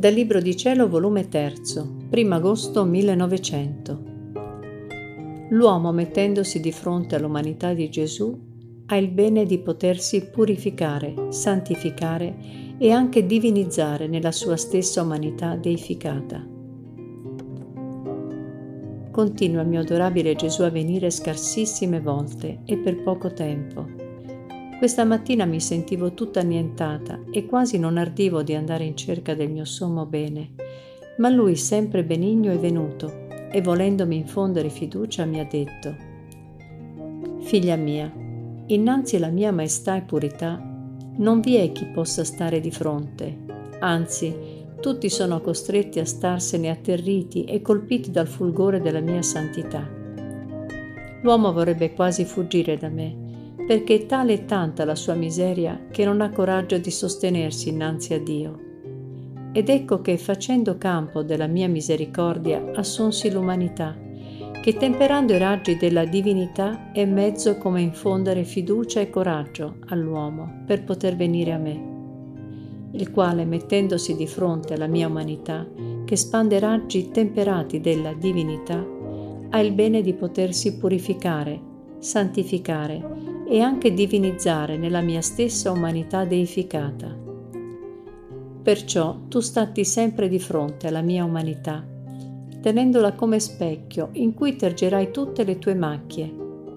Dal Libro di Cielo, volume 3, 1 agosto 1900. L'uomo, mettendosi di fronte all'umanità di Gesù, ha il bene di potersi purificare, santificare e anche divinizzare nella sua stessa umanità deificata. Continua il mio adorabile Gesù a venire scarsissime volte e per poco tempo questa mattina mi sentivo tutta annientata e quasi non ardivo di andare in cerca del mio sommo bene, ma lui, sempre benigno, è venuto e volendomi infondere fiducia mi ha detto, Figlia mia, innanzi alla mia maestà e purità non vi è chi possa stare di fronte, anzi tutti sono costretti a starsene atterriti e colpiti dal fulgore della mia santità. L'uomo vorrebbe quasi fuggire da me, perché tale e tanta la sua miseria che non ha coraggio di sostenersi innanzi a Dio. Ed ecco che facendo campo della mia misericordia assunsi l'umanità, che temperando i raggi della divinità è mezzo come infondere fiducia e coraggio all'uomo per poter venire a me, il quale mettendosi di fronte alla mia umanità, che spande raggi temperati della divinità, ha il bene di potersi purificare, santificare e anche divinizzare nella mia stessa umanità deificata. Perciò tu statti sempre di fronte alla mia umanità, tenendola come specchio in cui tergerai tutte le tue macchie,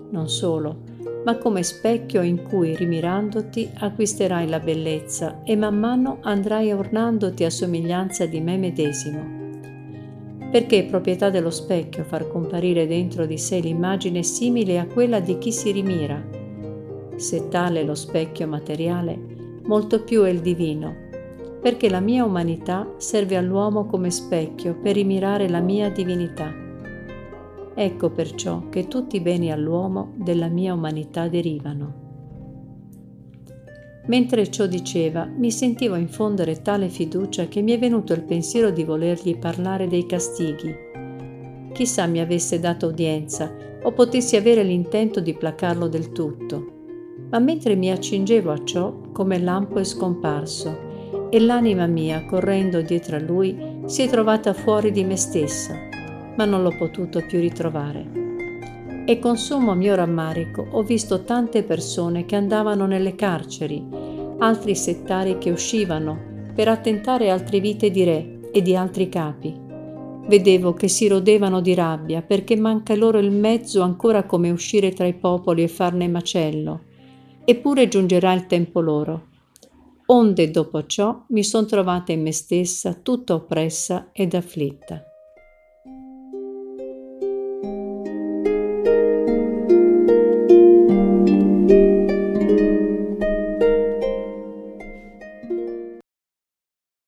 non solo, ma come specchio in cui, rimirandoti, acquisterai la bellezza e man mano andrai ornandoti a somiglianza di me medesimo. Perché è proprietà dello specchio far comparire dentro di sé l'immagine simile a quella di chi si rimira, se tale è lo specchio materiale, molto più è il divino, perché la mia umanità serve all'uomo come specchio per rimirare la mia divinità. Ecco perciò che tutti i beni all'uomo della mia umanità derivano. Mentre ciò diceva, mi sentivo infondere tale fiducia che mi è venuto il pensiero di volergli parlare dei castighi. Chissà mi avesse dato udienza o potessi avere l'intento di placarlo del tutto ma mentre mi accingevo a ciò, come lampo è scomparso, e l'anima mia, correndo dietro a lui, si è trovata fuori di me stessa, ma non l'ho potuto più ritrovare. E con sommo mio rammarico ho visto tante persone che andavano nelle carceri, altri settari che uscivano per attentare altre vite di re e di altri capi. Vedevo che si rodevano di rabbia perché manca loro il mezzo ancora come uscire tra i popoli e farne macello eppure giungerà il tempo loro. Onde dopo ciò mi son trovata in me stessa tutta oppressa ed afflitta.